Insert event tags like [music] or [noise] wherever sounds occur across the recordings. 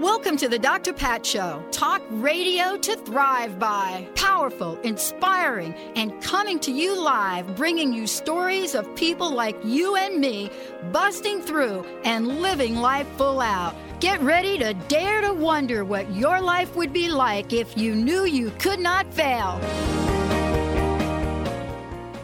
Welcome to the Dr. Pat Show. Talk radio to thrive by. Powerful, inspiring, and coming to you live, bringing you stories of people like you and me busting through and living life full out. Get ready to dare to wonder what your life would be like if you knew you could not fail.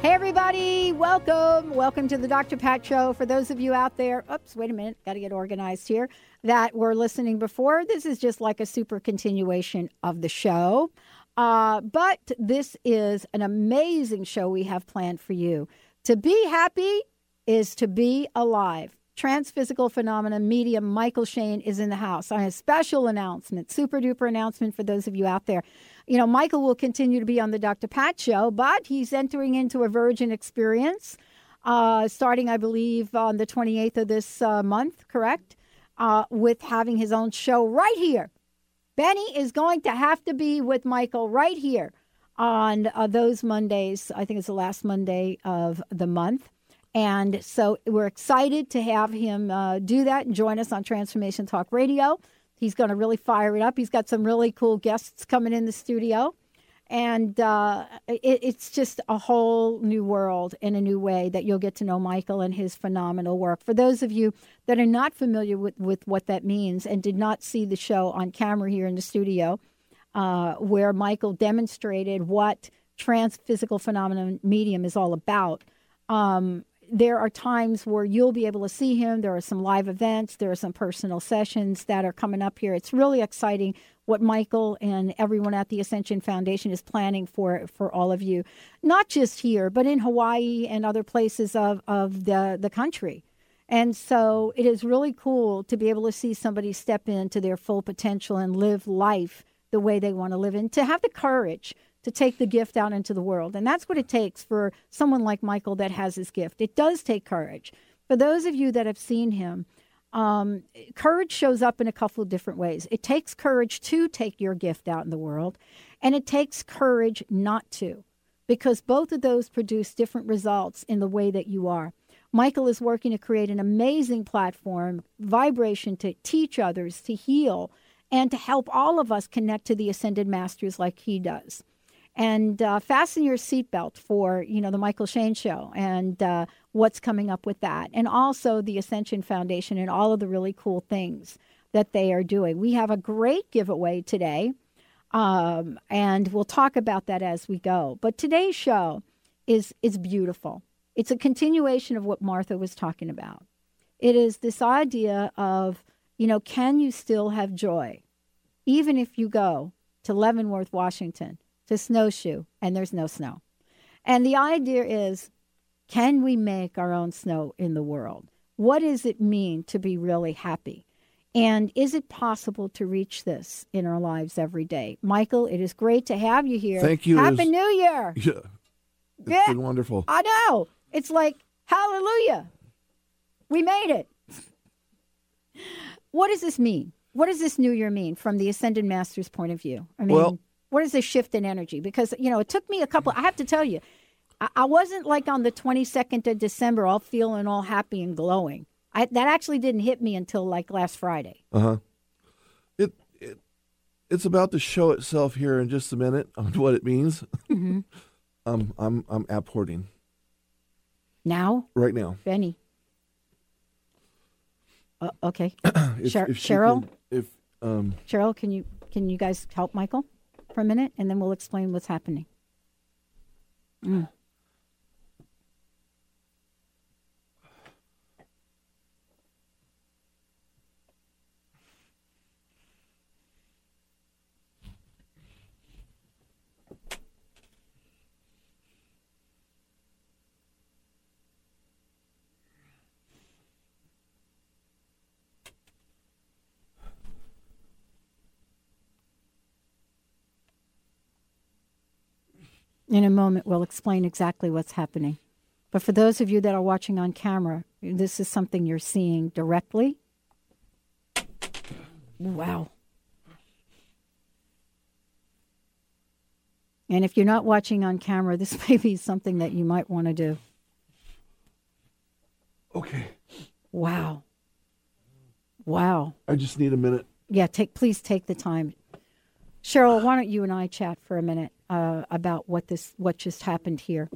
Hey, everybody, welcome. Welcome to the Dr. Pat Show. For those of you out there, oops, wait a minute, got to get organized here, that were listening before, this is just like a super continuation of the show. Uh, but this is an amazing show we have planned for you. To be happy is to be alive. Transphysical phenomena medium Mychael Shane is in the house. I have a special announcement, super duper announcement for those of you out there you know, Mychael will continue to be on the Dr. Pat show, but he's entering into a virgin experience uh, starting, I believe, on the 28th of this uh, month, correct? Uh, with having his own show right here. Benny is going to have to be with Mychael right here on uh, those Mondays. I think it's the last Monday of the month. And so we're excited to have him uh, do that and join us on Transformation Talk Radio. He's going to really fire it up. He's got some really cool guests coming in the studio. And uh, it, it's just a whole new world in a new way that you'll get to know Mychael and his phenomenal work. For those of you that are not familiar with, with what that means and did not see the show on camera here in the studio, uh, where Mychael demonstrated what transphysical phenomenon medium is all about, um, there are times where you'll be able to see him. There are some live events, there are some personal sessions that are coming up here. It's really exciting what Mychael and everyone at the Ascension Foundation is planning for for all of you, not just here, but in Hawaii and other places of, of the, the country. And so it is really cool to be able to see somebody step into their full potential and live life the way they want to live and to have the courage to take the gift out into the world. And that's what it takes for someone like Mychael that has his gift. It does take courage. For those of you that have seen him, um, courage shows up in a couple of different ways. It takes courage to take your gift out in the world, and it takes courage not to, because both of those produce different results in the way that you are. Mychael is working to create an amazing platform, vibration to teach others, to heal, and to help all of us connect to the ascended masters like he does and uh, fasten your seatbelt for you know the Mychael Shane show and uh, what's coming up with that, and also the Ascension Foundation and all of the really cool things that they are doing. We have a great giveaway today, um, and we'll talk about that as we go. But today's show is is beautiful. It's a continuation of what Martha was talking about. It is this idea of you know can you still have joy, even if you go to Leavenworth, Washington to snowshoe and there's no snow. And the idea is can we make our own snow in the world? What does it mean to be really happy? And is it possible to reach this in our lives every day? Mychael, it is great to have you here. Thank you. Happy New Year. [laughs] Yeah. It's yeah. been wonderful. I know. It's like, hallelujah. We made it. What does this mean? What does this new year mean from the Ascended Master's point of view? I mean, well, what is the shift in energy? Because you know, it took me a couple. I have to tell you, I, I wasn't like on the twenty second of December, all feeling all happy and glowing. I, that actually didn't hit me until like last Friday. Uh huh. It it it's about to show itself here in just a minute on [laughs] what it means. Mm-hmm. [laughs] um, I'm I'm apporting now. Right now, Benny. Uh, okay, [clears throat] if, Sher- if Cheryl. Can, if um, Cheryl, can you can you guys help Mychael? For a minute, and then we'll explain what's happening. Mm. In a moment, we'll explain exactly what's happening. But for those of you that are watching on camera, this is something you're seeing directly. Wow. And if you're not watching on camera, this [laughs] may be something that you might want to do. Okay. Wow. Wow. I just need a minute. Yeah, take please take the time. Cheryl, why don't you and I chat for a minute uh, about what this what just happened here,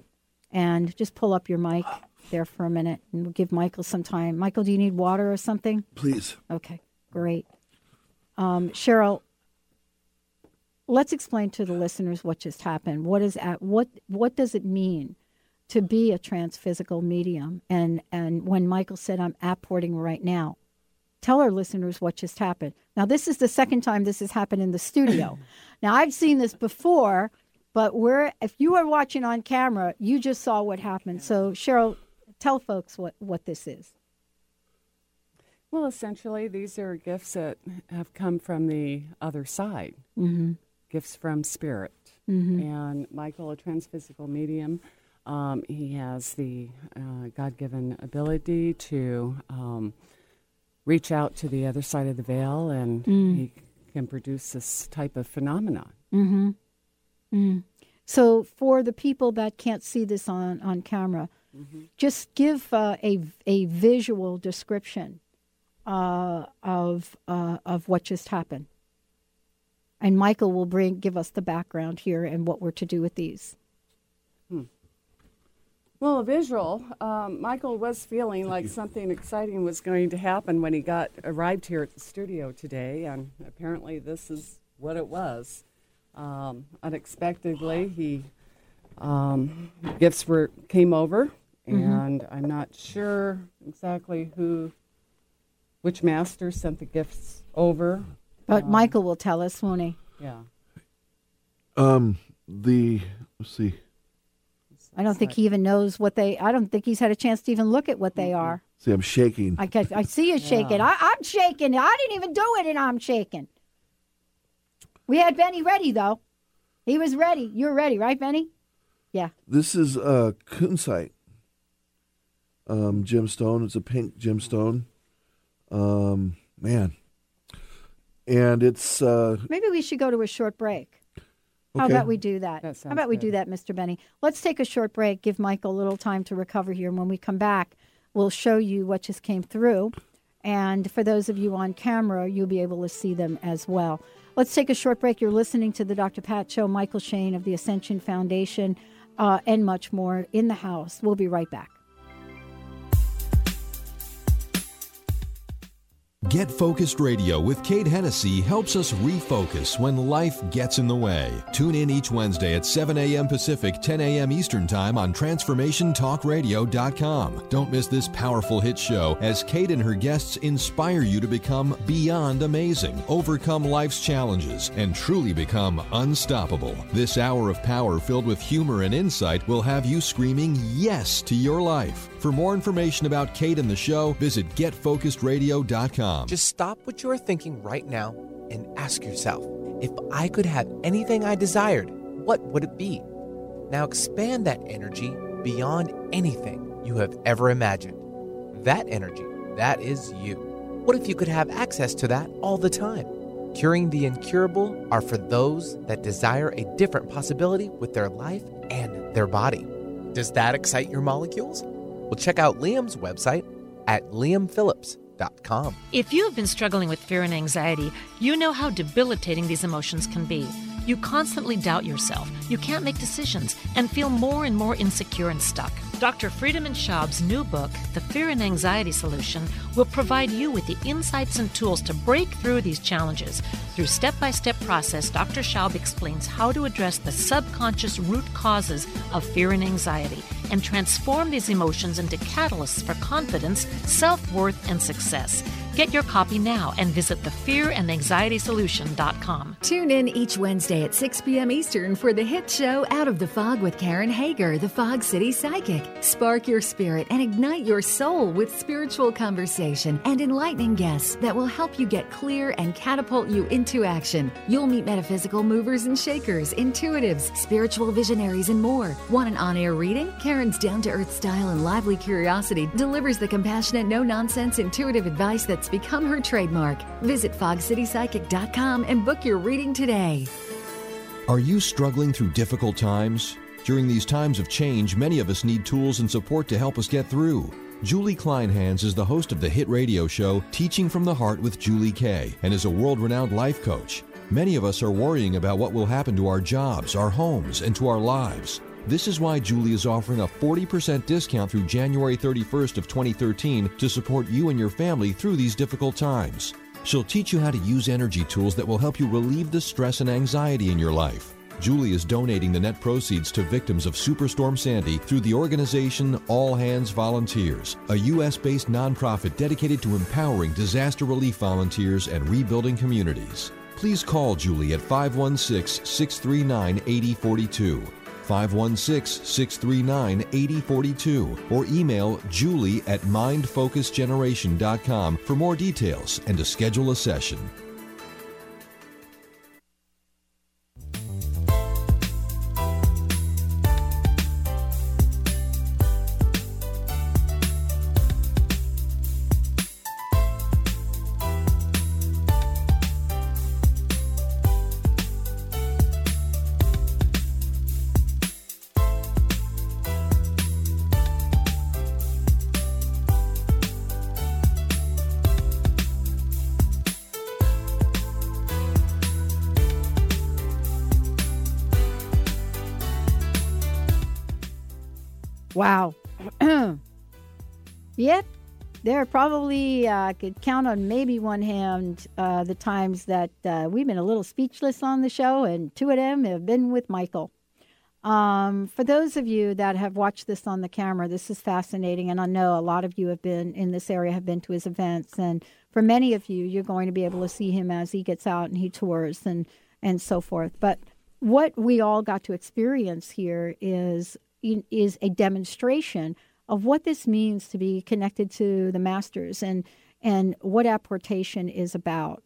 and just pull up your mic there for a minute, and we'll give Mychael some time. Mychael, do you need water or something? Please. Okay, great. Um, Cheryl, let's explain to the listeners what just happened. What is at what what does it mean to be a transphysical medium? And and when Mychael said I'm apporting right now, tell our listeners what just happened. Now this is the second time this has happened in the studio. [laughs] now I've seen this before, but we're if you are watching on camera, you just saw what happened. So Cheryl, tell folks what what this is. Well, essentially, these are gifts that have come from the other side, Mm-hmm. gifts from spirit. Mm-hmm. And Mychael, a transphysical medium, um, he has the uh, God given ability to um, reach out to the other side of the veil and Mm. he can produce this type of phenomenon. Mm-hmm. Mm. So, for the people that can't see this on, on camera, just give uh, a, a visual description uh, of, uh, of what just happened. And Mychael will bring give us the background here and what we're to do with these. Well, a visual. Um, Mychael was feeling like something exciting was going to happen when he got arrived here at the studio today, and apparently this is what it was. Um, unexpectedly, he um, gifts were came over, and I'm not sure exactly who, which master sent the gifts over. But Mychael will tell us, won't he? Yeah. Um, the let's see. I don't think he even knows what they. I don't think he's had a chance to even look at what they are. See, I'm shaking. I I see you shaking. I, I'm shaking. I didn't even do it, and I'm shaking. We had Benny ready though. He was ready. You're ready, right, Benny? Yeah. This is uh kunzite um, gemstone. It's a pink gemstone. Um, man, and it's uh, Maybe we should go to a short break. How about we do that? That How sounds about we do that, Mr. Benny? Let's take a short break. Give Mychael a little time to recover here. And when we come back, we'll show you what just came through. And for those of you on camera, you'll be able to see them as well. Let's take a short break. You're listening to the Dr. Pat Show. Mychael Shane of the Ascension Foundation, uh, and much more in the house. We'll be right back. Get Focused Radio with Kate Hennessy helps us refocus when life gets in the way. Tune in each Wednesday at 7 a.m. Pacific, 10 a.m. Eastern Time on TransformationTalkRadio.com. Don't miss this powerful hit show as Kate and her guests inspire you to become beyond amazing, overcome life's challenges, and truly become unstoppable. This hour of power filled with humor and insight will have you screaming yes to your life. For more information about Kate and the show, visit GetFocusedRadio.com. Just stop what you are thinking right now and ask yourself if I could have anything I desired, what would it be? Now expand that energy beyond anything you have ever imagined. That energy, that is you. What if you could have access to that all the time? Curing the incurable are for those that desire a different possibility with their life and their body. Does that excite your molecules? Well, check out Liam's website at liamphillips.com. If you have been struggling with fear and anxiety, you know how debilitating these emotions can be. You constantly doubt yourself, you can't make decisions, and feel more and more insecure and stuck. Dr. Friedemann Schaub's new book, The Fear and Anxiety Solution, will provide you with the insights and tools to break through these challenges. Through step by step process, Dr. Schaub explains how to address the subconscious root causes of fear and anxiety and transform these emotions into catalysts for confidence, self worth, and success. Get your copy now and visit thefearandanxietysolution.com. Tune in each Wednesday at 6 p.m. Eastern for the hit show Out of the Fog with Karen Hager, the Fog City Psychic. Spark your spirit and ignite your soul with spiritual conversation and enlightening guests that will help you get clear and catapult you into action. You'll meet metaphysical movers and shakers, intuitives, spiritual visionaries, and more. Want an on air reading? Karen's down to earth style and lively curiosity delivers the compassionate, no nonsense, intuitive advice that's become her trademark. Visit fogcitypsychic.com and book your reading today. Are you struggling through difficult times? During these times of change, many of us need tools and support to help us get through. Julie Kleinhans is the host of the hit radio show Teaching from the Heart with Julie Kay and is a world renowned life coach. Many of us are worrying about what will happen to our jobs, our homes, and to our lives. This is why Julie is offering a 40% discount through January 31st of 2013 to support you and your family through these difficult times. She'll teach you how to use energy tools that will help you relieve the stress and anxiety in your life. Julie is donating the net proceeds to victims of Superstorm Sandy through the organization All Hands Volunteers, a U.S. based nonprofit dedicated to empowering disaster relief volunteers and rebuilding communities. Please call Julie at 516 639 8042. 516 639 8042 or email julie at mindfocusgeneration.com for more details and to schedule a session. Uh, I could count on maybe one hand uh, the times that uh, we've been a little speechless on the show, and two of them have been with Mychael. Um, for those of you that have watched this on the camera, this is fascinating, and I know a lot of you have been in this area, have been to his events, and for many of you, you're going to be able to see him as he gets out and he tours and and so forth. But what we all got to experience here is is a demonstration of what this means to be connected to the masters and and what apportation is about.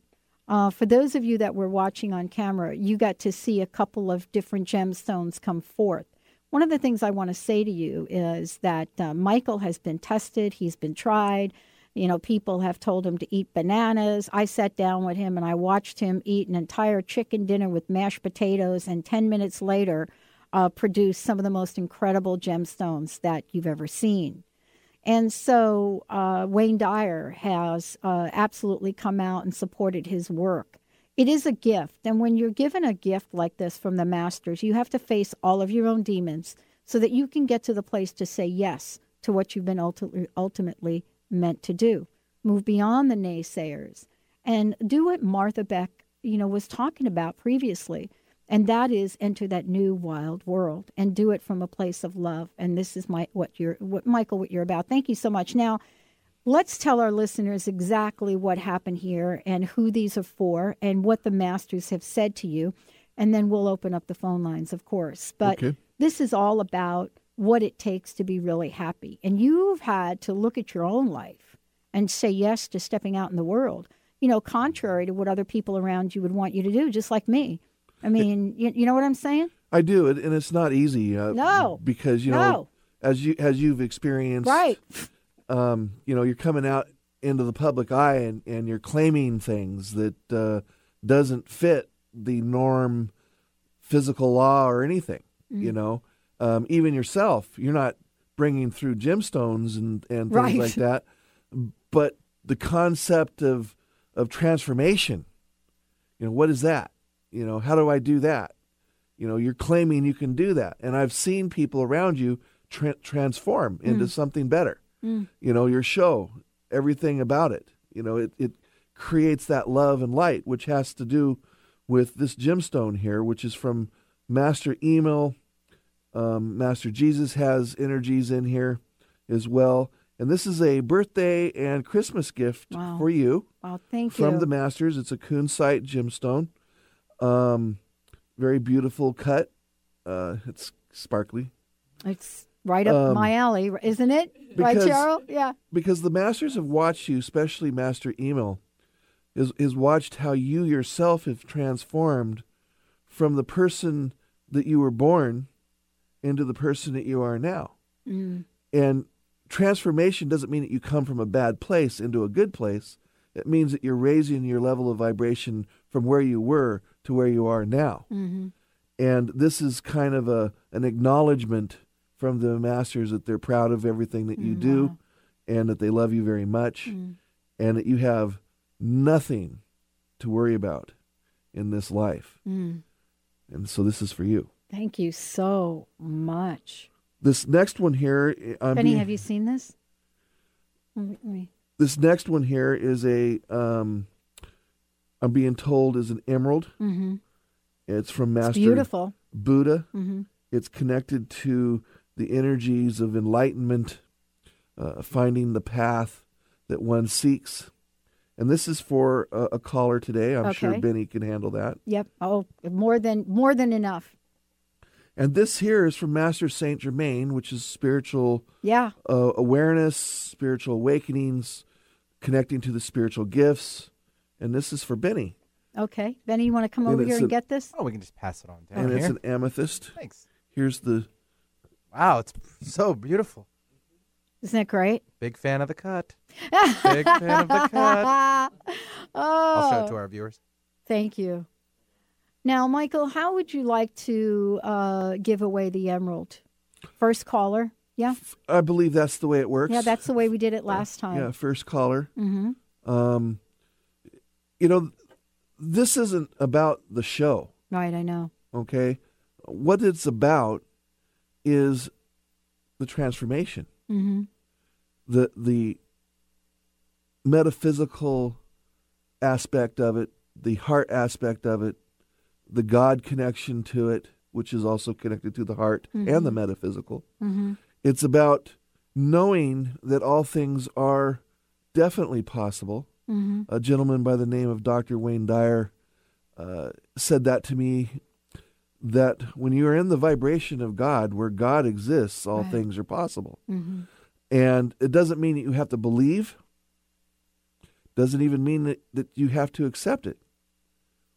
Uh, for those of you that were watching on camera, you got to see a couple of different gemstones come forth. One of the things I want to say to you is that uh, Mychael has been tested, he's been tried. You know, people have told him to eat bananas. I sat down with him and I watched him eat an entire chicken dinner with mashed potatoes, and 10 minutes later, uh, produce some of the most incredible gemstones that you've ever seen. And so uh, Wayne Dyer has uh, absolutely come out and supported his work. It is a gift. And when you're given a gift like this from the masters, you have to face all of your own demons so that you can get to the place to say yes to what you've been ulti- ultimately meant to do. Move beyond the naysayers and do what Martha Beck, you know, was talking about previously and that is enter that new wild world and do it from a place of love. And this is my what you're what michael what you're about. Thank you so much. Now let's tell our listeners exactly what happened here and who these are for and what the masters have said to you. And then we'll open up the phone lines of course. But Okay. this is all about what it takes to be really happy. And you've had to look at your own life and say yes to stepping out in the world you know contrary to what other people around you would want you to do just like me I mean, you, you know what I'm saying? I do, and it's not easy. Uh, No. because you No. know, as you as you've experienced, Right. Um, you know, you're coming out into the public eye, and, and you're claiming things that uh, doesn't fit the norm, physical law or anything. You Mm. know, um, even yourself, you're not bringing through gemstones and and things Right. like that. But the concept of of transformation, you know, what is that? You know, how do I do that? You know, you're claiming you can do that, and I've seen people around you tra- transform into Mm. something better. Mm. You know, your show, everything about it. You know, it it creates that love and light, which has to do with this gemstone here, which is from Master Emil. Um, Master Jesus has energies in here as well, And this is a birthday and Christmas gift Wow. for you Well, thank from you. the Masters. It's a Kunzite gemstone. Um, very beautiful cut. Uh, it's sparkly it's right up Um, my alley, isn't it? right, because- Cheryl? Yeah. because the Masters have watched you, especially Master Emil, is is watched how you yourself have transformed from the person that you were born into the person that you are now. Mm. And transformation doesn't mean that you come from a bad place into a good place. It means that you're raising your level of vibration from where you were to where you are now. hmm And this is kind of a an acknowledgement from the masters that they're proud of everything that you Mm, do and that they love you very much Mm. and that you have nothing to worry about in this life. Mm. And so this is for you. Thank you so much. This next one here, I'm Benny, being- have you seen this? Let me- let me- this next one here is a um I'm being told is an emerald. Mhm. It's from It's Master beautiful. Buddha. hmm It's connected to the energies of enlightenment, uh, finding the path that one seeks. And this is for a, a caller today. I'm sure Benny can handle that. Yep. Oh, more than more than enough. And this here is from Master Saint Germain, which is spiritual Yeah. uh, awareness, spiritual awakenings, connecting to the spiritual gifts. And this is for Benny. Okay. Benny, you want to come And over it's here and get this? Oh, we can just pass it on down and it's an amethyst. Thanks. Here's the Wow, it's so beautiful. Isn't it great? Big fan of the cut. [laughs] Big fan of the cut. oh. [laughs] I'll show it to our viewers. Thank you. Now, Mychael, how would you like to uh, give away the emerald? First caller. Yeah. I believe that's the way it works. Yeah, that's the way we did it [laughs] last time. Yeah, first caller. Mm-hmm. Um, you know, this isn't about the show, Right, I know. okay? What it's about is the transformation, Mm-hmm. the the metaphysical aspect of it, the heart aspect of it, the God connection to it, which is also connected to the heart and the metaphysical. Mm-hmm. It's about knowing that all things are definitely possible. Mm-hmm. A gentleman by the name of Dr. Wayne Dyer uh, said that to me that when you are in the vibration of God, where God exists, all Right. things are possible. Mm-hmm. And it doesn't mean that you have to believe, doesn't even mean that, that you have to accept it.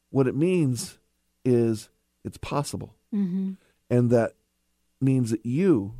What it means is it's possible. Mm-hmm. And that means that you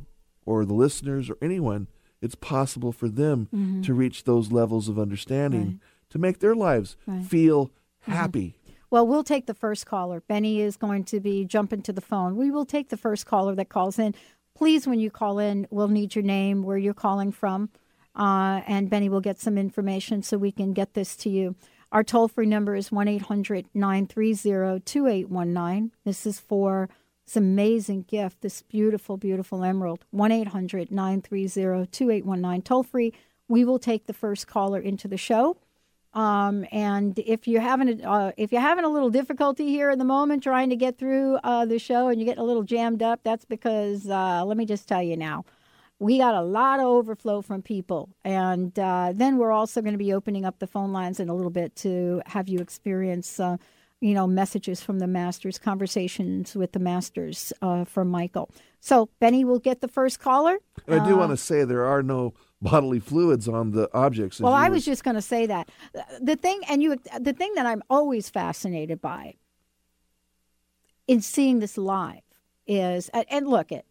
or the listeners or anyone, it's possible for them Mhm. to reach those levels of understanding Right. to make their lives Right. feel happy. Well, we'll take the first caller. Benny is going to be jumping to the phone. We will take the first caller that calls in. Please, when you call in, we'll need your name, where you're calling from, uh, and Benny will get some information so we can get this to you. Our toll free number is 1 800 930 2819. This is for this amazing gift, this beautiful, beautiful emerald. 1 800 930 2819. Toll free. We will take the first caller into the show. Um, and if you're having a, uh, if you're having a little difficulty here in the moment trying to get through uh, the show and you're getting a little jammed up, that's because uh, let me just tell you now, we got a lot of overflow from people, and uh, then we're also going to be opening up the phone lines in a little bit to have you experience. You know, messages from the masters, conversations with the masters uh, from Michael. So, Benny will get the first caller. And I do Uh, want to say there are no bodily fluids on the objects. Well, I were was just going to say that the thing, and you, the thing that I'm always fascinated by in seeing this live is, and- and look it,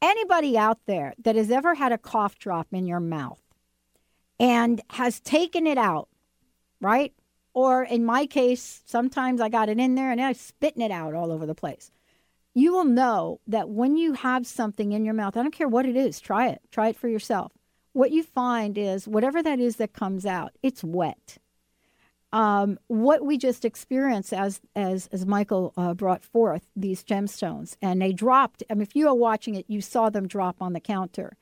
anybody out there that has ever had a cough drop in your mouth and has taken it out, right? Or in my case, sometimes I got it in there and I'm spitting it out all over the place. You will know that when you have something in your mouth, I don't care what it is, try it. Try it for yourself. What you find is whatever that is that comes out, it's wet. Um, what we just experienced as as as Mychael uh, brought forth these gemstones, and they dropped. I mean, if you are watching it, you saw them drop on the counter,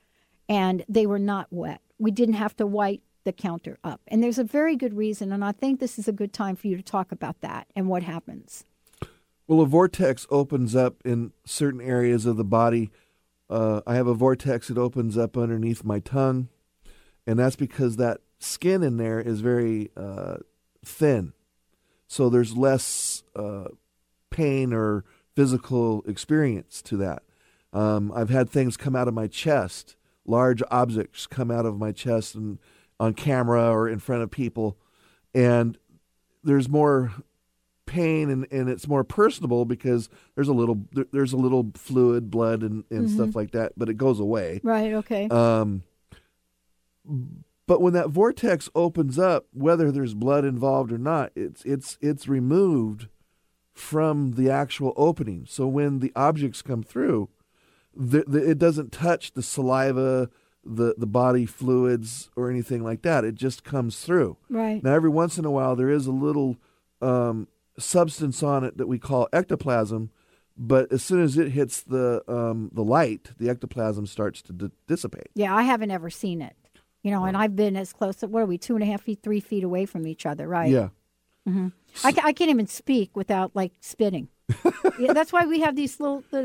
and they were not wet. We didn't have to wipe the counter up, and there's a very good reason. And I think this is a good time for you to talk about that and what happens. Well, a vortex opens up in certain areas of the body. Uh, I have a vortex that opens up underneath my tongue. and that's because that skin in there is very uh, thin, so there's less uh, pain or physical experience to that. Um, I've had things come out of my chest, large objects come out of my chest and on camera or in front of people, and there's more pain and, and it's more personable because there's a little there, there's a little fluid, blood and, and Mm-hmm. stuff like that, but it goes away. Right. Okay. Um, but when that vortex opens up, whether there's blood involved or not, it's it's it's removed from the actual opening. So when the objects come through, the, the, it doesn't touch the saliva, the the body fluids, or anything like that. It just comes through. right. Now, every once in a while, there is a little um, substance on it that we call ectoplasm, but as soon as it hits the um, the light, the ectoplasm starts to d- dissipate. Yeah, I haven't ever seen it. You know, and I've been as close. What are we? Two and a half feet, three feet away from each other, right? Yeah. I, ca- I can't even speak without like spitting. [laughs] yeah, that's why we have these little. Uh,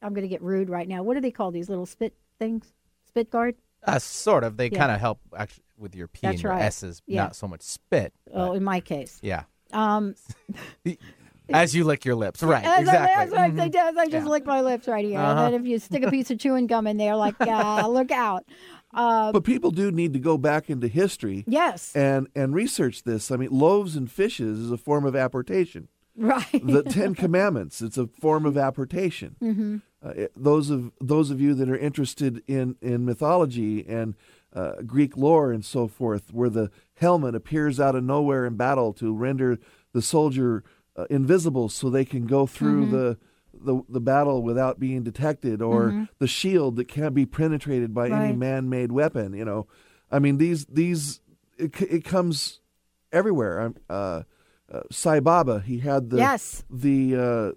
I'm going to get rude right now. What do they call these little spit things? Spit guard? Uh, sort of. They Yeah. kind of help actually with your P That's and your right. S's, Yeah. not so much spit. Oh, but in my case. yeah. Um, [laughs] As you lick your lips, right? as exactly. I, as I, Mhm. I just- I just lick my lips right here. Uh-huh. And then if you stick a piece of chewing gum in there, like, uh, [laughs] look out. Uh, But people do need to go back into history yes. and and research this. I mean, loaves and fishes is a form of apportation. Right. The Ten Commandments, it's a form of apportation. hmm Uh, it- those of those of you that are interested in in mythology and uh, Greek lore and so forth, where the helmet appears out of nowhere in battle to render the soldier uh, invisible, so they can go through the, the the battle without being detected, or the shield that can't be penetrated by any man-made weapon. You know, I mean these these it, it comes everywhere. I'm, uh, uh, Sai Baba, he had the Yes. the uh,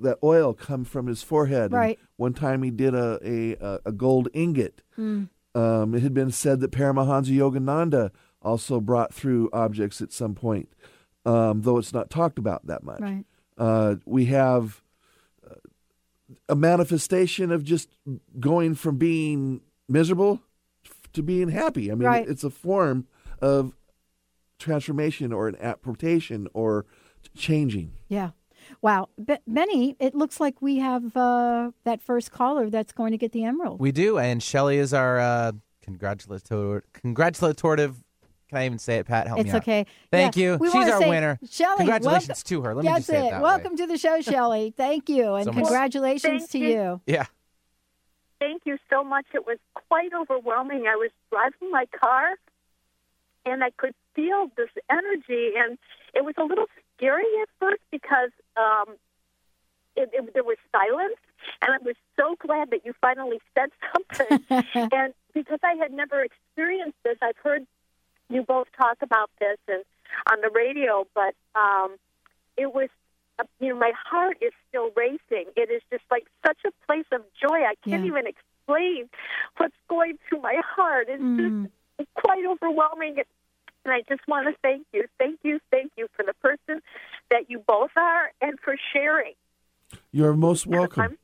that oil come from his forehead. And Right. one time he did a a, a gold ingot. Mm. Um, it had been said that Paramahansa Yogananda also brought through objects at some point, um, though it's not talked about that much. Right. Uh, we have uh, a manifestation of just going from being miserable to being happy. I mean, Right. it's a form of transformation or an apportation or changing. Yeah. Wow. Be- Benny, it looks like we have uh, that first caller that's going to get the emerald. We do, and Shelly is our uh, congratulator, congratulative. Can I even say it, Pat? Help It's me out. okay. Thank Yeah, you. we She's wanna our say, winner. Shelley, Congratulations welcome- to her. Let me That's just say it. it that welcome way. to the show, [laughs] Shelley. Thank you, and So congratulations Thank to you. you. Yeah. Thank you so much. It was quite overwhelming. I was driving my car and I could feel this energy, and it was a little scary at first because um, it, it, there was silence, and I was so glad that you finally said [laughs] something. [laughs] and because I had never experienced this, I've heard you both talk about this and on the radio, but um, it was. uh, You know, my heart is still racing. It is just like such a place of joy. I can't Yeah. even explain what's going through my heart. It's Mm. just quite overwhelming. And I just want to thank you, thank you, thank you for the person that you both are, and for sharing. You're most welcome.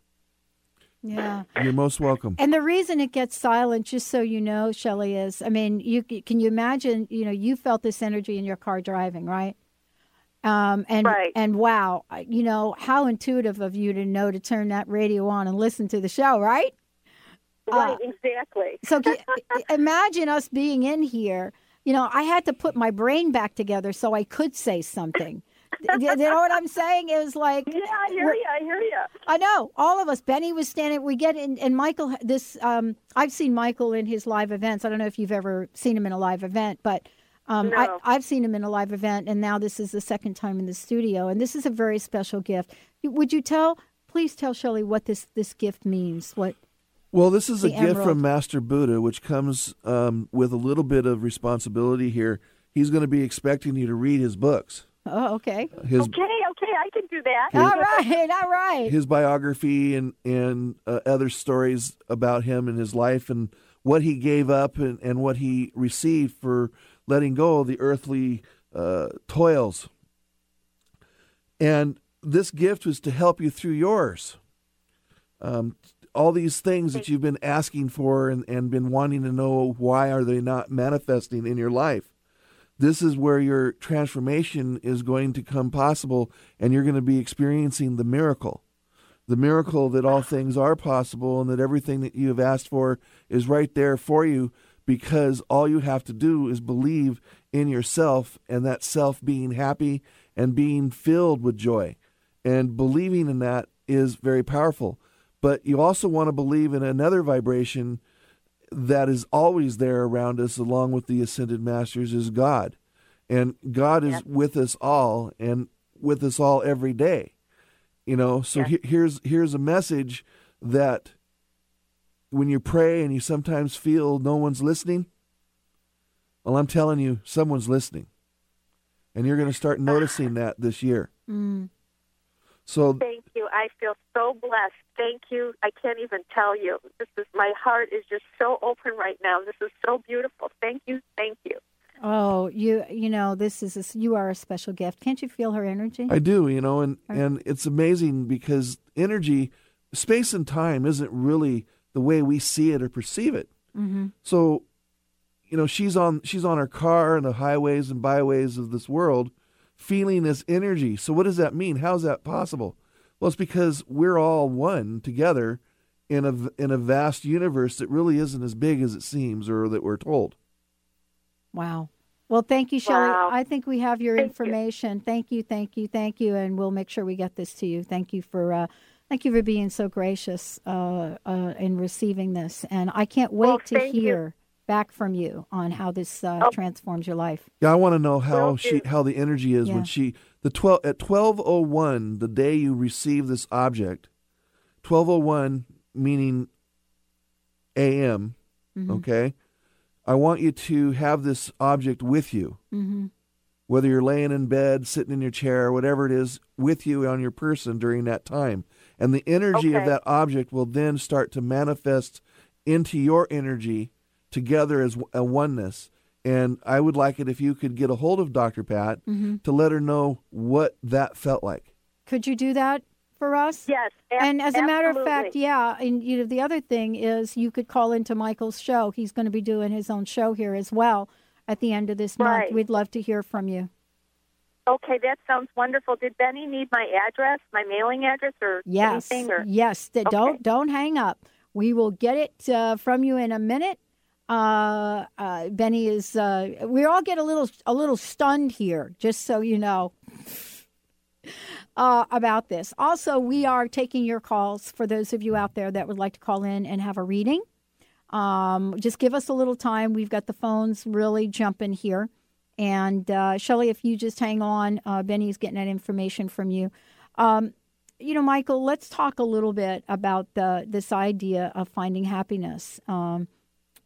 Yeah. You're most welcome. And the reason it gets silent, just so you know, Shelley, is I mean, you can you imagine? You know, you felt this energy in your car driving, right? Um, and Right. and wow, you know how intuitive of you to know to turn that radio on and listen to the show, right? Right, exactly. So [laughs] g- imagine us being in here. You know, I had to put my brain back together so I could say something. you know what I'm saying? It was like Yeah, I hear you. I hear you. I know all of us. Benny was standing. We get in, and Mychael. This um, I've seen Mychael in his live events. I don't know if you've ever seen him in a live event, but um, No. I, I've seen him in a live event, and now this is the second time in the studio, and this is a very special gift. Would you tell? Please tell Shelley what this this gift means. What? Well, this is a The gift from Master Buddha, which comes um, with a little bit of responsibility here. He's going to be expecting you to read his books, Oh, okay. his Okay, okay, I can do that. All right, all right. his biography and and uh, other stories about him and his life and what he gave up and, and what he received for letting go of the earthly uh, toils. And this gift was to help you through yours. Um, all these things that you've been asking for and, and been wanting to know why are they not manifesting in your life. This is where your transformation is going to come possible, and you're going to be experiencing the miracle. The miracle that all things are possible and that everything that you have asked for is right there for you because all you have to do is believe in yourself and that self being happy and being filled with joy. And believing in that is very powerful. But you also want to believe in another vibration that is always there around us, along with the ascended masters, is God. And God is with us all and with us all every day. You know, so he- here's here's a message that when you pray and you sometimes feel no one's listening, well, I'm telling you, someone's listening. And you're going to start noticing that this year. Mm. So Thank you. I feel so blessed. Thank you. I can't even tell you. This is my heart is just so open right now. This is so beautiful. Thank you. Thank you. Oh, you you know this is a, you are a special gift. Can't you feel her energy? I do, you know, and and it's amazing because energy, space and time isn't really the way we see it or perceive it. mm-hmm. So, you know, she's on she's on her car in the highways and byways of this world, feeling this energy. So, what does that mean? How's that possible? Well, it's because we're all one together in a in a vast universe that really isn't as big as it seems or that we're told. Wow. Well, thank you, Shelley. Wow. I think we have your Thank you. information. Thank you, thank you, thank you, and we'll make sure we get this to you. Thank you for uh, thank you for being so gracious uh, uh, in receiving this, and I can't wait Well, to hear. you. Hear back from you on how this uh, Oh. transforms your life. Yeah, I want to know how Will she how the energy is Yeah. when she the twelve at twelve oh one the day you receive this object, twelve oh one meaning a.m. Mhm. Okay, I want you to have this object with you, Mm-hmm. whether you're laying in bed, sitting in your chair, whatever it is, with you on your person during that time, and the energy of that object will then start to manifest into your energy together as a oneness. And I would like it if you could get a hold of Dr. Pat Mm-hmm. to let her know what that felt like. Could you do that for us? Yes. ab- And as a matter of fact, yeah. And you know, the other thing is, you could call into Mychael's show. He's going to be doing his own show here as well at the end of this month. Right. We'd love to hear from you. Okay, that sounds wonderful. Did Benny need my address, my mailing address, or Yes, anything? Or yes. Okay. Don't don't hang up. We will get it uh, from you in a minute. Uh, uh, Benny is. Uh, we all get a little a little stunned here, just so you know. Uh, about this. Also, we are taking your calls for those of you out there that would like to call in and have a reading. Um, just give us a little time. We've got the phones really jumping here. And uh, Shelley, if you just hang on, uh, Benny's getting that information from you. Um, you know, Mychael, let's talk a little bit about the this idea of finding happiness, um,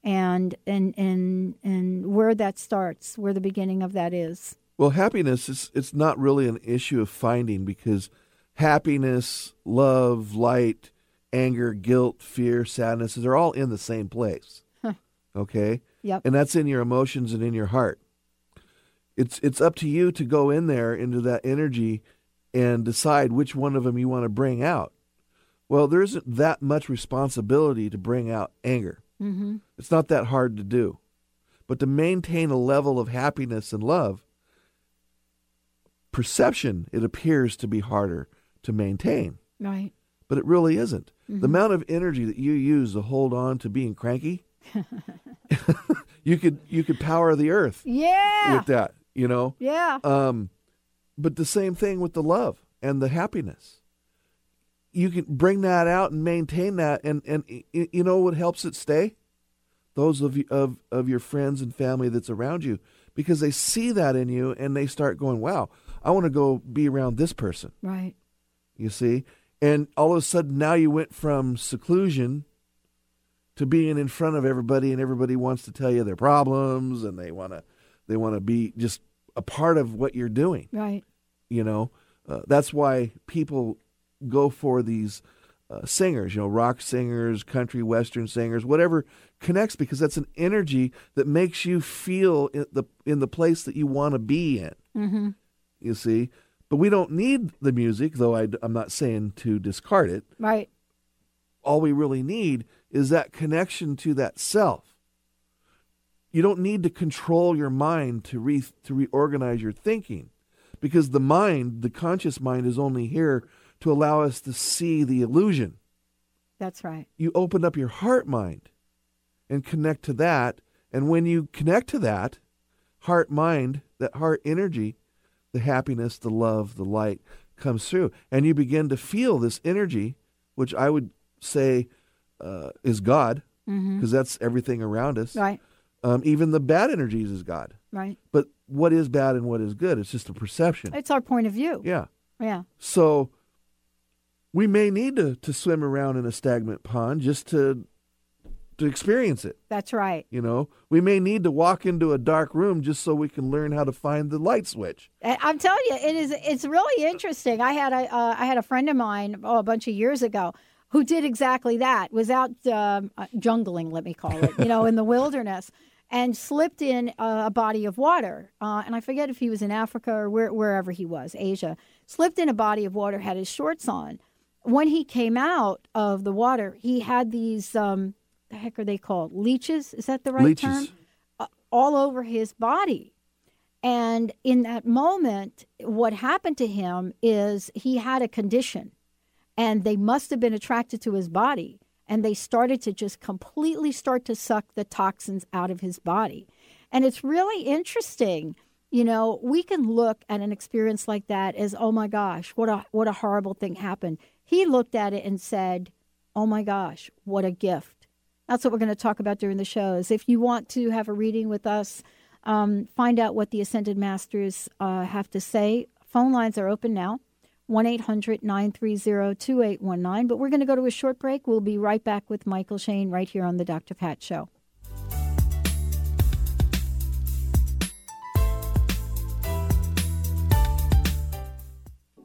and and and and where that starts, where the beginning of that is. Well, happiness is it's not really an issue of finding because happiness, love, light, anger, guilt, fear, sadness, they're all in the same place. Huh. Okay? Yep. And that's in your emotions and in your heart. It's it's up to you to go in there into that energy and decide which one of them you want to bring out. Well, there isn't that much responsibility to bring out anger. Mm-hmm. It's not that hard to do. But to maintain a level of happiness and love, perception, it appears to be harder to maintain, Right. but it really isn't. Mhm. The amount of energy that you use to hold on to being cranky, [laughs] you could you could power the earth Yeah. with that, you know. Yeah. Um, but the same thing with the love and the happiness. You can bring that out and maintain that, and and you know what helps it stay? Those of you, of of your friends and family that's around you, because they see that in you and they start going, "Wow, I want to go be around this person." Right. You see, and all of a sudden now you went from seclusion to being in front of everybody, and everybody wants to tell you their problems, and they want to they want to be just a part of what you're doing Right. you know uh, that's why people go for these uh, singers you know rock singers country western singers whatever connects because that's an energy that makes you feel in the in the place that you want to be in Mm-hmm. you see but we don't need the music though I, am not saying to discard it Right. all we really need is that connection to that self. You don't need to control your mind to re- to reorganize your thinking because the mind, the conscious mind is only here to allow us to see the illusion. That's right. You open up your heart mind and connect to that, and when you connect to that heart mind, that heart energy, the happiness, the love, the light comes through, and you begin to feel this energy, which I would say uh, is God, because Mhm. that's everything around us. Right. Um, even the bad energies is God. Right. But what is bad and what is good? It's just a perception. It's our point of view. Yeah. Yeah. So we may need to, to swim around in a stagnant pond just to to experience it. That's right. You know, we may need to walk into a dark room just so we can learn how to find the light switch. I'm telling you, it is. It's really interesting. I had a uh, I had a friend of mine oh, a bunch of years ago who did exactly that. Was out um, uh, jungling, let me call it, you know, in the [laughs] wilderness, and slipped in a body of water. Uh, and I forget if he was in Africa or where, wherever he was, Asia. Slipped in a body of water, had his shorts on. When he came out of the water, he had these. Um, the heck are they called? Leeches? Is that the right Leeches. term? Uh, all over his body. And in that moment, what happened to him is he had a condition, and they must have been attracted to his body, and they started to just completely start to suck the toxins out of his body. And it's really interesting. You know, we can look at an experience like that as, oh my gosh, what a what a horrible thing happened. He looked at it and said, "Oh my gosh, what a gift." That's what we're going to talk about during the shows. If you want to have a reading with us, um, find out what the Ascended Masters uh, have to say. Phone lines are open now 1 800 930 2819. But we're going to go to a short break. We'll be right back with Mychael Shane right here on The Dr. Pat Show.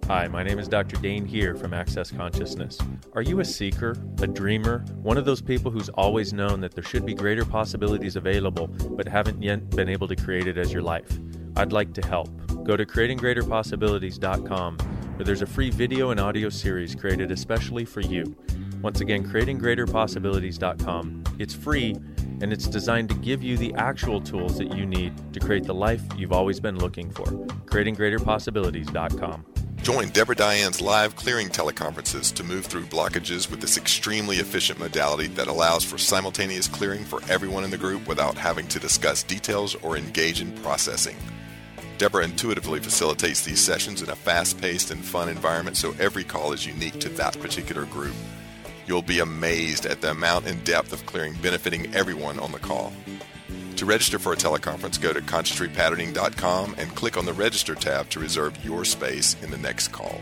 Hi, my name is Dr. Dain Heer from Access Consciousness. Are you a seeker, a dreamer, one of those people who's always known that there should be greater possibilities available but haven't yet been able to create it as your life? I'd like to help. Go to creatinggreaterpossibilities.com where there's a free video and audio series created especially for you. Once again, creatinggreaterpossibilities.com. It's free and it's designed to give you the actual tools that you need to create the life you've always been looking for. creatinggreaterpossibilities.com. Join Deborah Diane's live clearing teleconferences to move through blockages with this extremely efficient modality that allows for simultaneous clearing for everyone in the group without having to discuss details or engage in processing. Deborah intuitively facilitates these sessions in a fast paced and fun environment so every call is unique to that particular group. You'll be amazed at the amount and depth of clearing benefiting everyone on the call. To register for a teleconference, go to consciousrepatterning.com and click on the Register tab to reserve your space in the next call.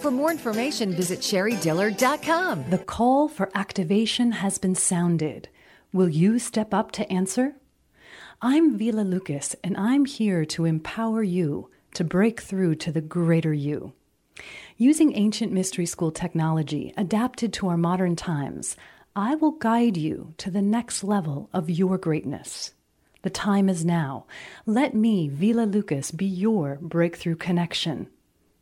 For more information, visit sherrydiller.com. The call for activation has been sounded. Will you step up to answer? I'm Vila Lucas, and I'm here to empower you to break through to the greater you. Using ancient mystery school technology adapted to our modern times, I will guide you to the next level of your greatness. The time is now. Let me, Vila Lucas, be your breakthrough connection.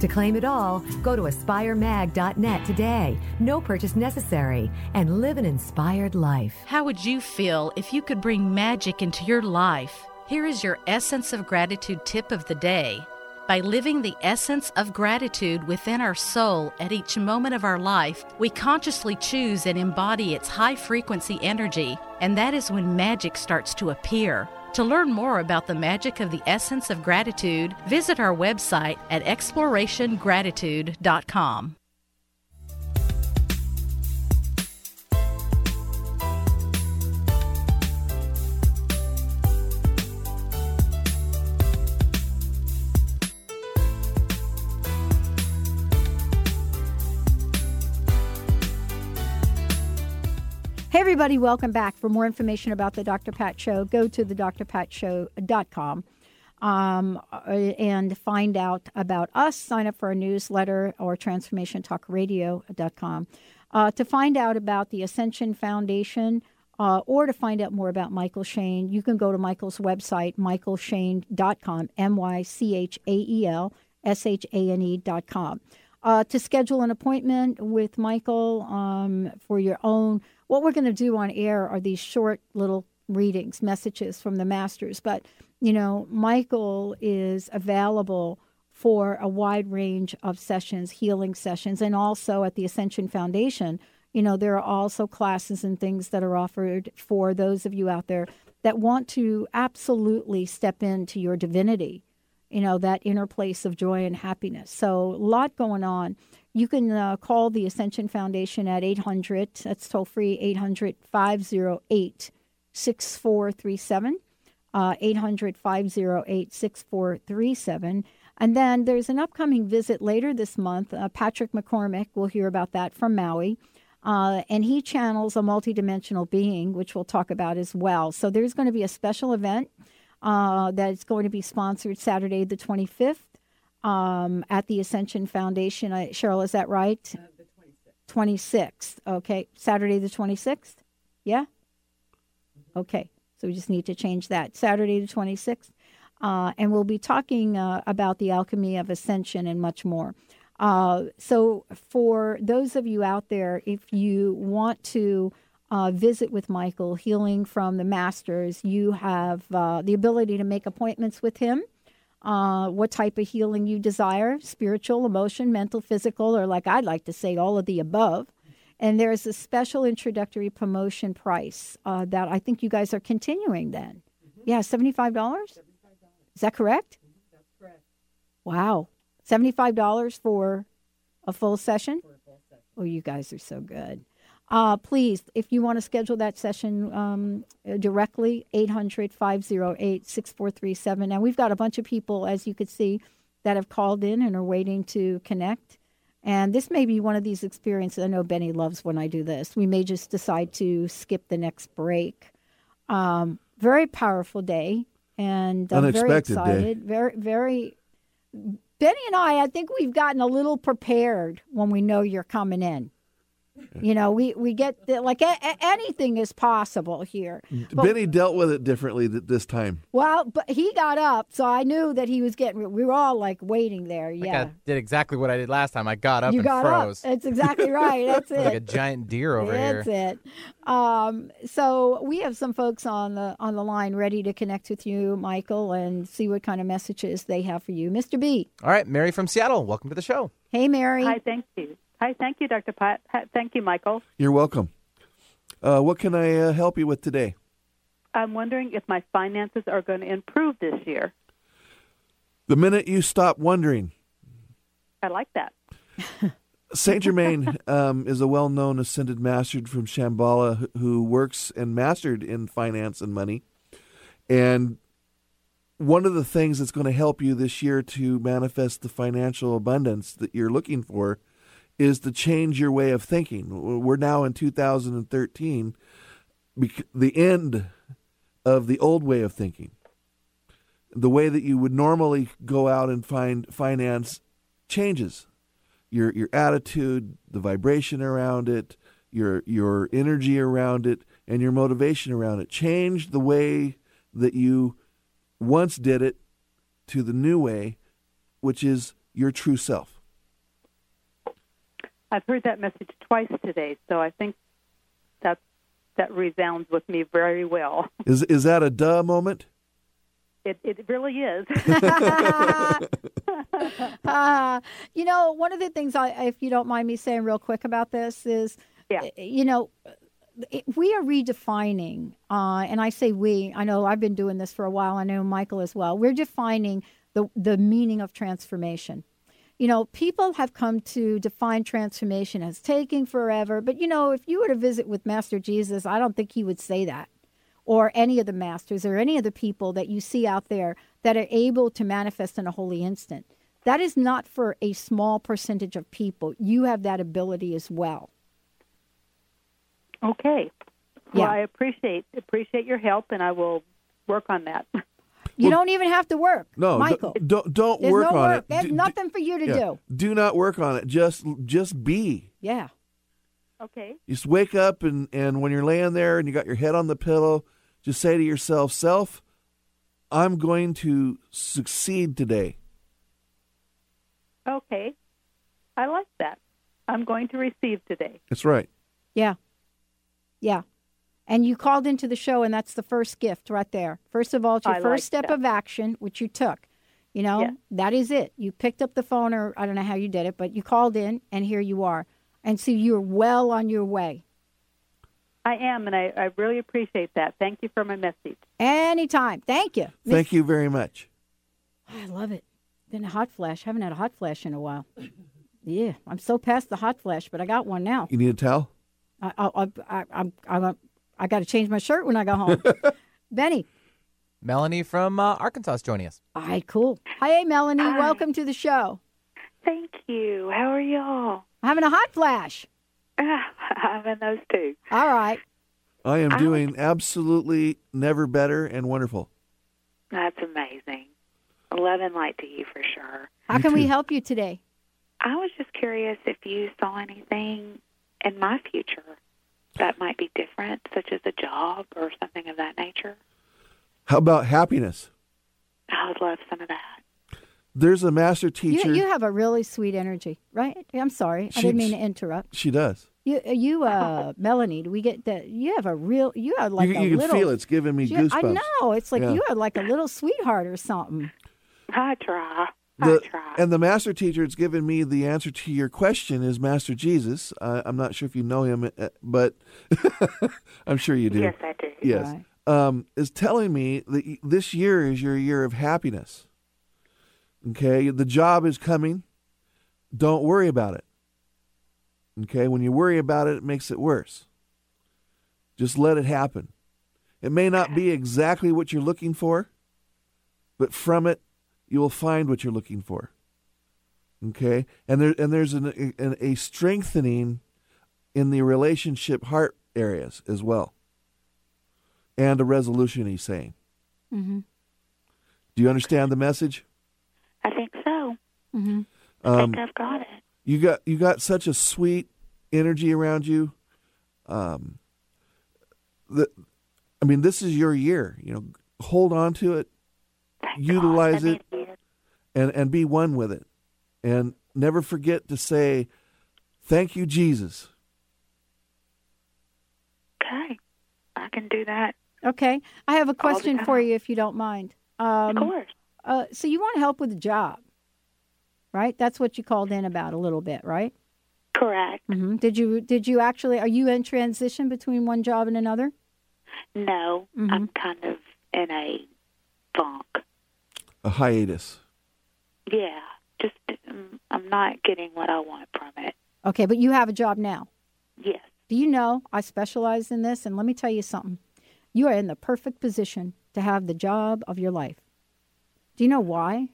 To claim it all, go to aspiremag.net today. No purchase necessary and live an inspired life. How would you feel if you could bring magic into your life? Here is your Essence of Gratitude tip of the day. By living the essence of gratitude within our soul at each moment of our life, we consciously choose and embody its high frequency energy, and that is when magic starts to appear. To learn more about the magic of the essence of gratitude, visit our website at explorationgratitude.com. everybody, welcome back. For more information about the Dr. Pat Show, go to the um, uh, and find out about us. Sign up for our newsletter or transformationtalkradio.com. Uh, to find out about the Ascension Foundation uh, or to find out more about Mychael Shane, you can go to Mychael's website, mychaelshane.com, M Y C H A E L S H A N E.com. Uh, to schedule an appointment with Mychael um, for your own what we're going to do on air are these short little readings, messages from the masters. But, you know, Mychael is available for a wide range of sessions, healing sessions, and also at the Ascension Foundation. You know, there are also classes and things that are offered for those of you out there that want to absolutely step into your divinity, you know, that inner place of joy and happiness. So, a lot going on. You can uh, call the Ascension Foundation at 800, that's toll free, 800 508 6437. Uh, 800 508 6437. And then there's an upcoming visit later this month. Uh, Patrick McCormick, we'll hear about that from Maui. Uh, and he channels a multidimensional being, which we'll talk about as well. So there's going to be a special event uh, that's going to be sponsored Saturday, the 25th um, at the Ascension Foundation. I, Cheryl, is that right? Uh, the 26th. 26th. Okay. Saturday the 26th? Yeah? Okay. So we just need to change that. Saturday the 26th. Uh, and we'll be talking uh, about the alchemy of ascension and much more. Uh, so, for those of you out there, if you want to uh, visit with Mychael, healing from the masters, you have uh, the ability to make appointments with him uh, what type of healing you desire spiritual, emotion, mental, physical, or like I'd like to say, all of the above. And there's a special introductory promotion price uh, that I think you guys are continuing then. Mm-hmm. Yeah, $75? $75? Is that correct? Mm-hmm. That's correct. Wow. $75 for a full session? For a full session. Oh, you guys are so good. Uh, please, if you want to schedule that session um, directly, 800 508 6437. Now, we've got a bunch of people, as you could see, that have called in and are waiting to connect. And this may be one of these experiences. I know Benny loves when I do this. We may just decide to skip the next break. Um, very powerful day, and I'm very excited. Day. Very, very. Benny and I, I think we've gotten a little prepared when we know you're coming in. [laughs] You know, we we get the, like a, a, anything is possible here. But, Benny dealt with it differently th- this time. Well, but he got up, so I knew that he was getting. We were all like waiting there. Like yeah, I did exactly what I did last time. I got up you and got froze. Up. That's exactly [laughs] right. That's it. like a giant deer over That's here. That's it. Um, so we have some folks on the on the line ready to connect with you, Mychael, and see what kind of messages they have for you, Mr. B. All right, Mary from Seattle. Welcome to the show. Hey, Mary. Hi. Thank you. Hi, thank you, Dr. Pat. Thank you, Mychael. You're welcome. Uh, what can I uh, help you with today? I'm wondering if my finances are going to improve this year. The minute you stop wondering. I like that. [laughs] Saint Germain um, is a well-known ascended master from Shambhala who works and mastered in finance and money. And one of the things that's going to help you this year to manifest the financial abundance that you're looking for is to change your way of thinking. We're now in 2013, the end of the old way of thinking. The way that you would normally go out and find finance changes. Your your attitude, the vibration around it, your your energy around it, and your motivation around it. Change the way that you once did it to the new way, which is your true self. I've heard that message twice today, so I think that that resounds with me very well. [laughs] Is is that a duh moment? It it really is. uh, [laughs] [laughs] you know, one of the things I, if you don't mind me saying real quick about this is, Yeah. you know, we are redefining, uh, and I say we. I know I've been doing this for a while. I know Michael as well. We're defining the the meaning of transformation. You know, people have come to define transformation as taking forever. But you know, if you were to visit with Master Jesus, I don't think he would say that or any of the masters or any of the people that you see out there that are able to manifest in a holy instant. That is not for a small percentage of people. You have that ability as well. Okay. Well, Yeah. I appreciate appreciate your help, and I will work on that. [laughs] You don't even have to work, No, d- Mychael. don't don't There's work no on work. it. There's Do- nothing for you to yeah, do. Do not work on it. Just just be. Yeah. Okay. Just wake up and and when you're laying there and you got your head on the pillow, just say to yourself, "Self, I'm going to succeed today." Okay. I like that. I'm going to receive today. That's right. Yeah. Yeah. And you called into the show, and that's the first gift right there. First of all, it's your I first like step that. of action, which you took. You know, Yeah. that is it. You picked up the phone, or I don't know how you did it, but you called in, and here you are. And so you're well on your way. I am, and I, I really appreciate that. Thank you for my message. Anytime. Thank you. Thank you very much. I love it. Then a hot flash. Haven't had a hot flash in a while. Yeah, I'm so past the hot flash, but I got one now. You need a towel? I I I I, I'm I'm I got to change my shirt when I go home. [laughs] Benny. Melanie from uh, Arkansas is joining us. All right, cool. Hi, Melanie. Welcome to the show. Thank you. How are y'all? I'm having a hot flash. [laughs] I'm having those two. All right. I am I doing absolutely never better and wonderful. That's amazing. Love and light to you for sure. How can we help you today? I was just curious if you saw anything in my future that might be different, such as a job or something of that nature. How about happiness? I would love some of that. There's a master teacher. you have a really sweet energy, right? I'm sorry, I didn't mean to interrupt. She does. You you uh Melanie, do we get that? You have a real. You have like you a you can little. feel it's giving me you- goosebumps. I know. It's like Yeah. you have like a little sweetheart or something. I try. The, and the master teacher that's given me the answer to your question is Master Jesus. Uh, I'm not sure if you know him, uh, but [laughs] I'm sure you do. Yes, I do. Yes. Right. Um, is telling me that this year is your year of happiness. Okay. The job is coming. Don't worry about it. Okay. When you worry about it, it makes it worse. Just let it happen. It may not be exactly what you're looking for, but from it, you will find what you're looking for. Okay, and there and there's an, an, a strengthening in the relationship heart areas as well, and a resolution. He's saying. Mm-hmm. Do you understand the message? I think so. Mm-hmm. I Um, think I've got it. you got you got such a sweet energy around you. Um, the, I mean, this is your year. You know, hold on to it, utilize it, and and be one with it, and never forget to say, "Thank you, Jesus." Okay. I can do that. Okay, I have a question for you, if you don't mind. Um, Of course. Uh, so you want help with a job, right? That's what you called in about a little bit, right? Correct. hmm Did you did you actually are you in transition between one job and another? No, Mm-hmm. I'm kind of in a funk. A hiatus. Yeah, just um, I'm not getting what I want from it. Okay, but you have a job now. Yes. Do you know I specialize in this? And let me tell you something. You are in the perfect position to have the job of your life. Do you know why?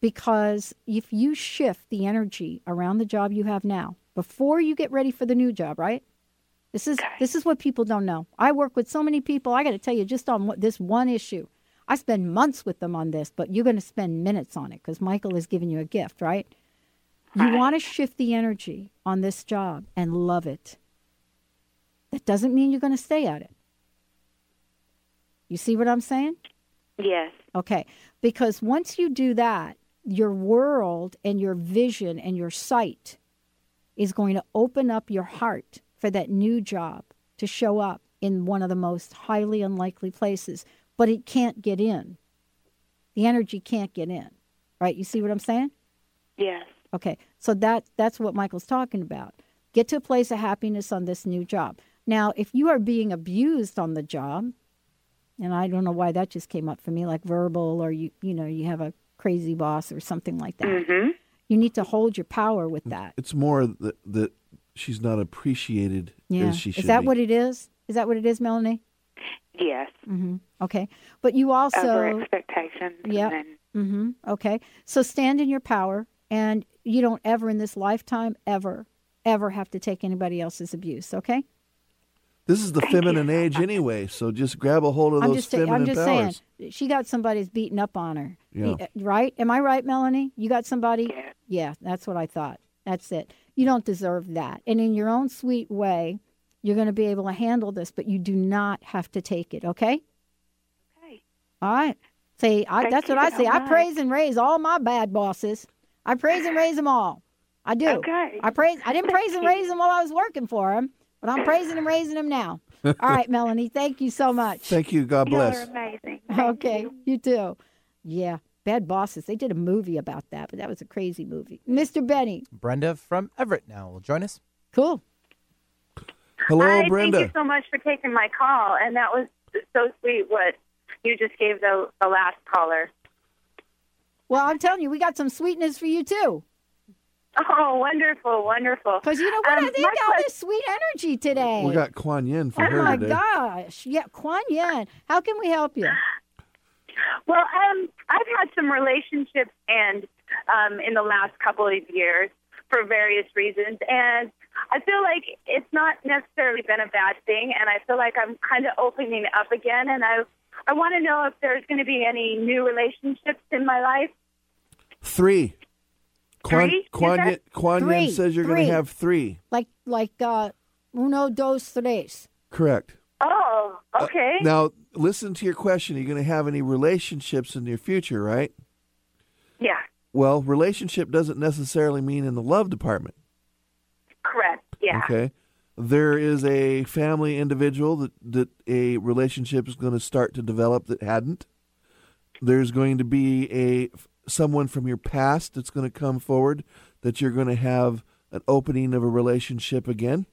Because if you shift the energy around the job you have now before you get ready for the new job, right? This is this is what people don't know. I work with so many people. I got to tell you, just on what, this one issue, I spend months with them on this. But you're going to spend minutes on it because Mychael has given you a gift, right? You want to shift the energy on this job and love it. That doesn't mean you're going to stay at it. You see what I'm saying? Yes. Okay. Because once you do that, your world and your vision and your sight is going to open up your heart for that new job to show up in one of the most highly unlikely places. But it can't get in The energy can't get in. Right? You see what I'm saying? Yes. Okay. So that that's what Mychael's talking about. Get to a place of happiness on this new job. Now, if you are being abused on the job, and I don't know why that just came up for me, like verbal or you you know, you have a crazy boss or something like that. Mm-hmm. You need to hold your power with that. It's more that that she's not appreciated Yeah. as she should is that be. what it is? Is that what it is, Melanie? Yes. hmm Okay. But you also Over expectations. Yep. And hmm Okay. So stand in your power, and you don't ever in this lifetime ever, ever have to take anybody else's abuse. Okay. This is the feminine age anyway, so just grab a hold of I'm those just, sa- feminine I'm just powers. saying, she got somebody's beating up on her. Yeah. Right? Am I right, Melanie? You got somebody? Yeah. Yeah. that's what I thought. That's it. You don't deserve that. And in your own sweet way, you're going to be able to handle this, but you do not have to take it. Okay. Okay. All right. Say, I, that's what I so say. I praise and raise all my bad bosses. I praise and raise them all. I do. Okay. I praise. I didn't praise and raise them while I was working for them, but I'm praising and raising them now. All right, Melanie. Thank you so much. Thank you. God bless. You're amazing. Okay, you too. Yeah, bad bosses. They did a movie about that, but that was a crazy movie. Mr. Benny. Brenda from Everett now will join us. Cool. Hello, Hi, Brenda. Thank you so much for taking my call, and that was so sweet what you just gave the, the last caller. Well, I'm telling you, we got some sweetness for you too. Oh, wonderful, wonderful. Because you know what? Um, they my got this sweet energy today. We got Kuan Yin for you. oh her my today. gosh! Yeah, Kuan Yin. How can we help you? Well, um, I've had some relationships and um, in the last couple of years for various reasons, and I feel like it's not necessarily been a bad thing, and I feel like I'm kind of opening up again, and I I want to know if there's going to be any new relationships in my life. Three. Kuan, Three, you Kuan, said? Yin, Kuan Yin says you're going to have three. Like like uh, uno, dos, tres. Correct. Oh, okay. Uh, Now, listen to your question. Are you going to have any relationships in your future, right? yeah, Well, relationship doesn't necessarily mean in the love department. Correct. Yeah. Okay. There is a family individual that, that a relationship is going to start to develop that hadn't. There's going to be a someone from your past that's going to come forward that you're going to have an opening of a relationship again.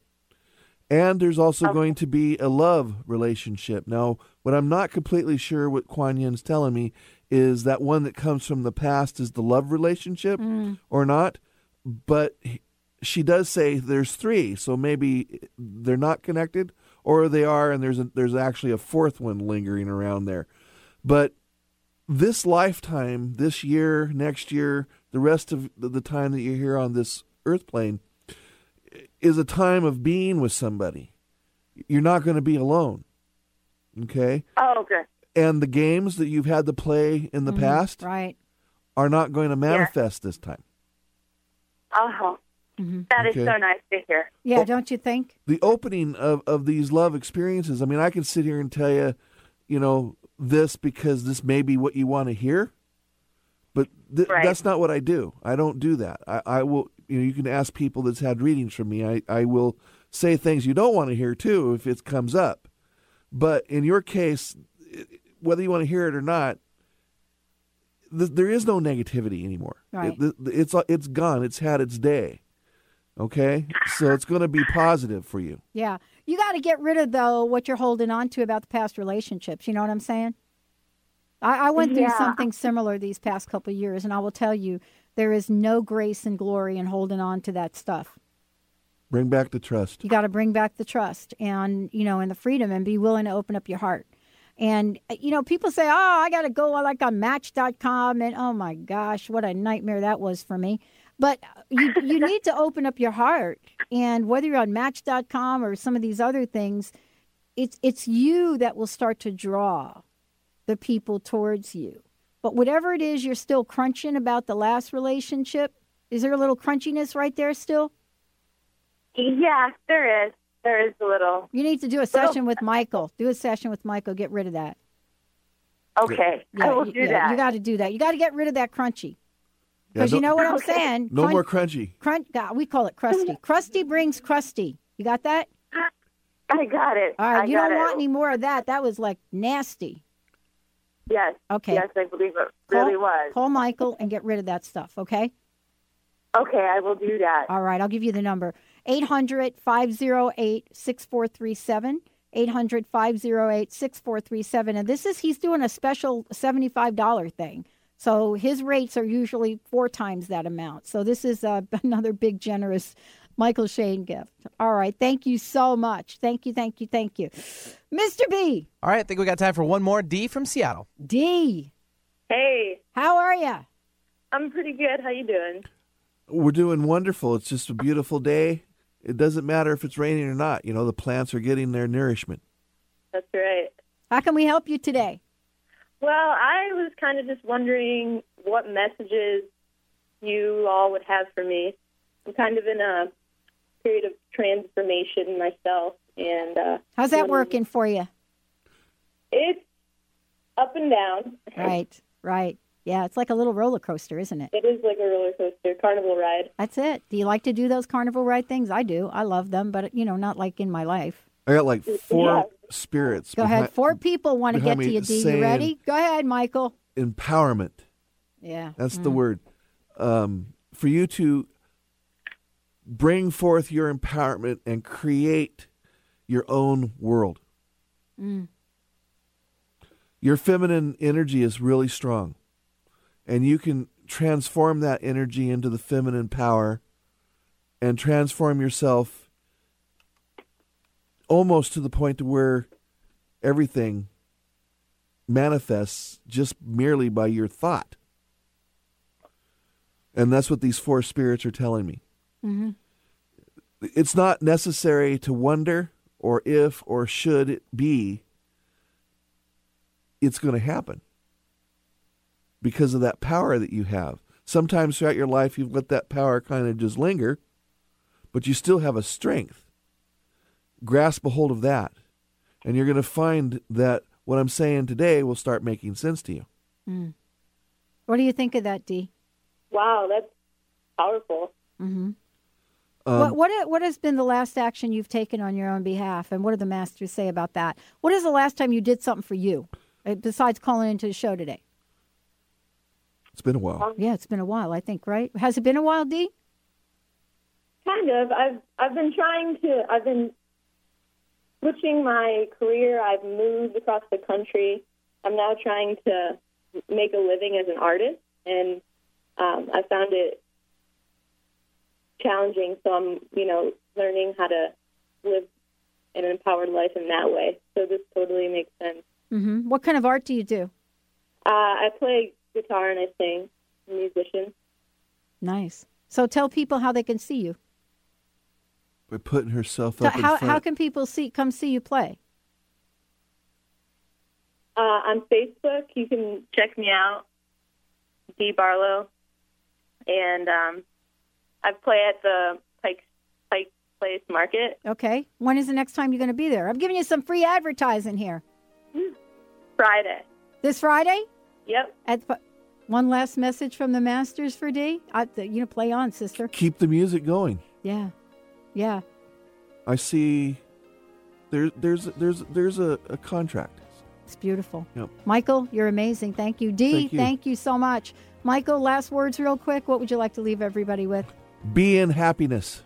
And there's also going to be a love relationship. Now, what I'm not completely sure what Kuan Yin's telling me is that one that comes from the past is the love relationship mm. or not. But she does say there's three, so maybe they're not connected, or they are, and there's a, there's actually a fourth one lingering around there. But this lifetime, this year, next year, the rest of the the time that you're here on this earth plane is a time of being with somebody. You're not going to be alone. Okay? Oh, good. And the games that you've had to play in the Mhm, past right? are not going to manifest this time. Oh, that is Okay. so nice to hear. Yeah, don't you think? the opening of, of these love experiences, I mean, I can sit here and tell you, you know, this because this may be what you want to hear, but th- Right. that's not what I do. I don't do that. I, I will, you know, you can ask people that's had readings from me. I, I will say things you don't want to hear too if it comes up. But in your case, whether you want to hear it or not, th- there is no negativity anymore. Right. It- it's it's gone. It's had its day. Okay, so it's going to be positive for you. Yeah, you got to get rid of though what you're holding on to about the past relationships. You know what I'm saying? I, I went through Yeah. something similar these past couple of years, and I will tell you, there is no grace and glory in holding on to that stuff. Bring back the trust. You got to bring back the trust and, you know, and the freedom and be willing to open up your heart. And, you know, people say, oh, I got to go like on match.com. And oh my gosh, what a nightmare that was for me. But uh, you, you [laughs] need to open up your heart. And whether you're on match.com or some of these other things, it's, it's you that will start to draw the people towards you. But whatever it is, you're still crunching about the last relationship. Is there a little crunchiness right there still? Yeah, there is. There is a little. You need to do a session with [laughs] Mychael. Do a session with Mychael. Get rid of that. Okay, I will do yeah, that. You got to do that. You got to get rid of that crunchy. Yeah, Because you know what I'm saying? No Crunch- more crunchy. Crunch. God, we call it crusty. Mm-hmm. crusty brings crusty. You got that? I got it. All right. I you don't it. want any more of that. That was like nasty. Yes. Okay. Yes, I believe it Call, really was. Call Mychael and get rid of that stuff, okay? Okay, I will do that. All right, I'll give you the number 800 508 6437. 800 508 6437. And this is, he's doing a special $75 thing. So his rates are usually four times that amount. So this is uh, [laughs] another big, generous Mychael Shane gift. All right. Thank you so much. Thank you, thank you, thank you. Mr. B. All right, I think we got time for one more. D from Seattle. D. Hey. How are you? I'm pretty good. How you doing? We're doing wonderful. It's just a beautiful day. It doesn't matter if it's raining or not. You know, the plants are getting their nourishment. That's right. How can we help you today? Well, I was kind of just wondering what messages you all would have for me. I'm kind of in a period of transformation myself, and uh, How's that working for you? It's up and down. [laughs] Right, right. Yeah, it's like a little roller coaster, isn't it? It is like a roller coaster, carnival ride. That's it. Do you like to do those carnival ride things? I do. I love them, but you know, not like in my life. I got like four Yeah. spirits. Go behind- ahead. Four people want to get to you, D. You ready? Go ahead, Mychael. Empowerment. Yeah. That's the Mm. word. Um, for you to bring forth your empowerment and create your own world. Mm. Your feminine energy is really strong, and you can transform that energy into the feminine power and transform yourself almost to the point to where everything manifests just merely by your thought. And that's what these four spirits are telling me. hmm It's not necessary to wonder or if or should it be. It's going to happen because of that power that you have. Sometimes throughout your life, you've let that power kind of just linger, but you still have a strength. Grasp a hold of that, and you're going to find that what I'm saying today will start making sense to you. Mm. What do you think of that, Dee? Wow, that's powerful. Mm-hmm. Um, what what what has been the last action you've taken on your own behalf, and what do the masters say about that? What is the last time you did something for you, uh, besides calling into the show today? It's been a while. Yeah, it's been a while. I think, right? Has it been a while, Dee? Kind of. I've I've been trying to. I've been switching my career. I've moved across the country. I'm now trying to make a living as an artist, and um, I found it challenging. So I'm, you know, learning how to live an empowered life in that way. So this totally makes sense. Mm-hmm. What kind of art do you do? Uh, I play guitar and I sing. I'm a musician. Nice. So tell people how they can see you. By putting herself So up in how front. how can people see come see you play? Uh, on Facebook, you can check me out, D Barlow, and um, I play at the Pike Pike Place Market Okay. When is the next time you're going to be there? I'm giving you some free advertising here. Friday. This Friday? Yep. At the- one last message from the masters for D. I, you know, play on, sister. Keep the music going. Yeah, yeah. I see. There, there's, there's, there's a, a contract. It's beautiful. Yep. Mychael, you're amazing. Thank you. D, Thank you. so much. Mychael, last words, real quick. What would you like to leave everybody with? Be in happiness.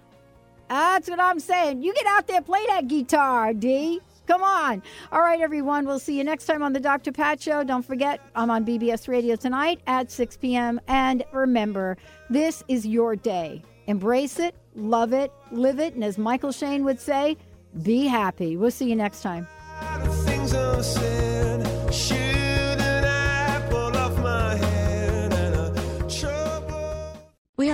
That's what I'm saying. You get out there, play that guitar, D. Come on. All right, everyone. We'll see you next time on the Dr. Pat Show. Don't forget, I'm on BBS Radio tonight at 6 p.m. And remember, this is your day. Embrace it, love it, live it, and as Mychael Shane would say, be happy. We'll see you next time.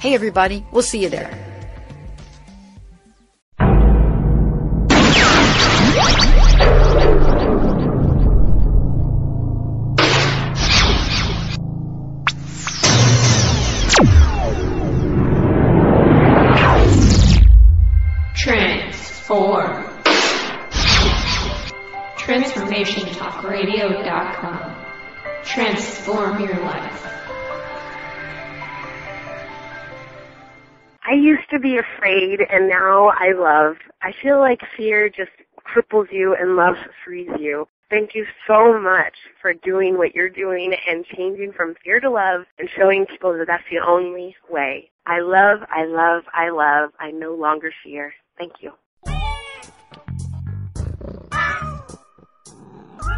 Hey, everybody, we'll see you there. Transform. TransformationTalkRadio.com. Transform your life. I used to be afraid and now I love. I feel like fear just cripples you and love frees you. Thank you so much for doing what you're doing and changing from fear to love and showing people that that's the only way. I love, I love, I love. I no longer fear. Thank you.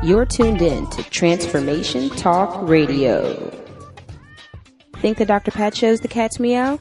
You're tuned in to Transformation Talk Radio. Think the Dr. Pat shows the cat's meow?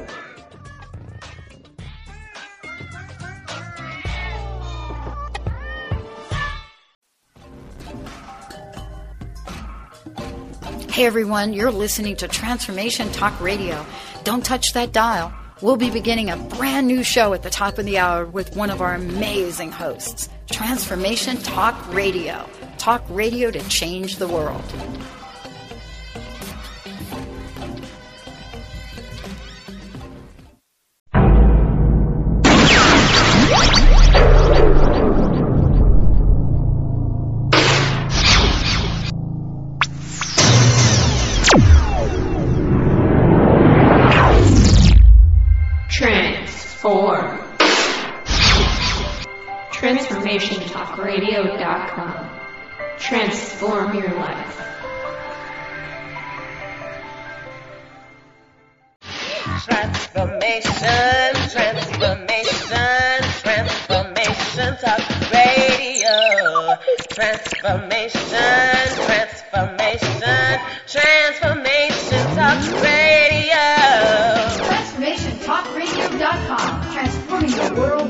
Hey everyone, you're listening to Transformation Talk Radio. Don't touch that dial. We'll be beginning a brand new show at the top of the hour with one of our amazing hosts. Transformation Talk Radio. Talk radio to change the world. Transformation, transformation, transformation talk radio. Transformation, transformation, transformation talk radio. TransformationTalkRadio.com. Transforming the world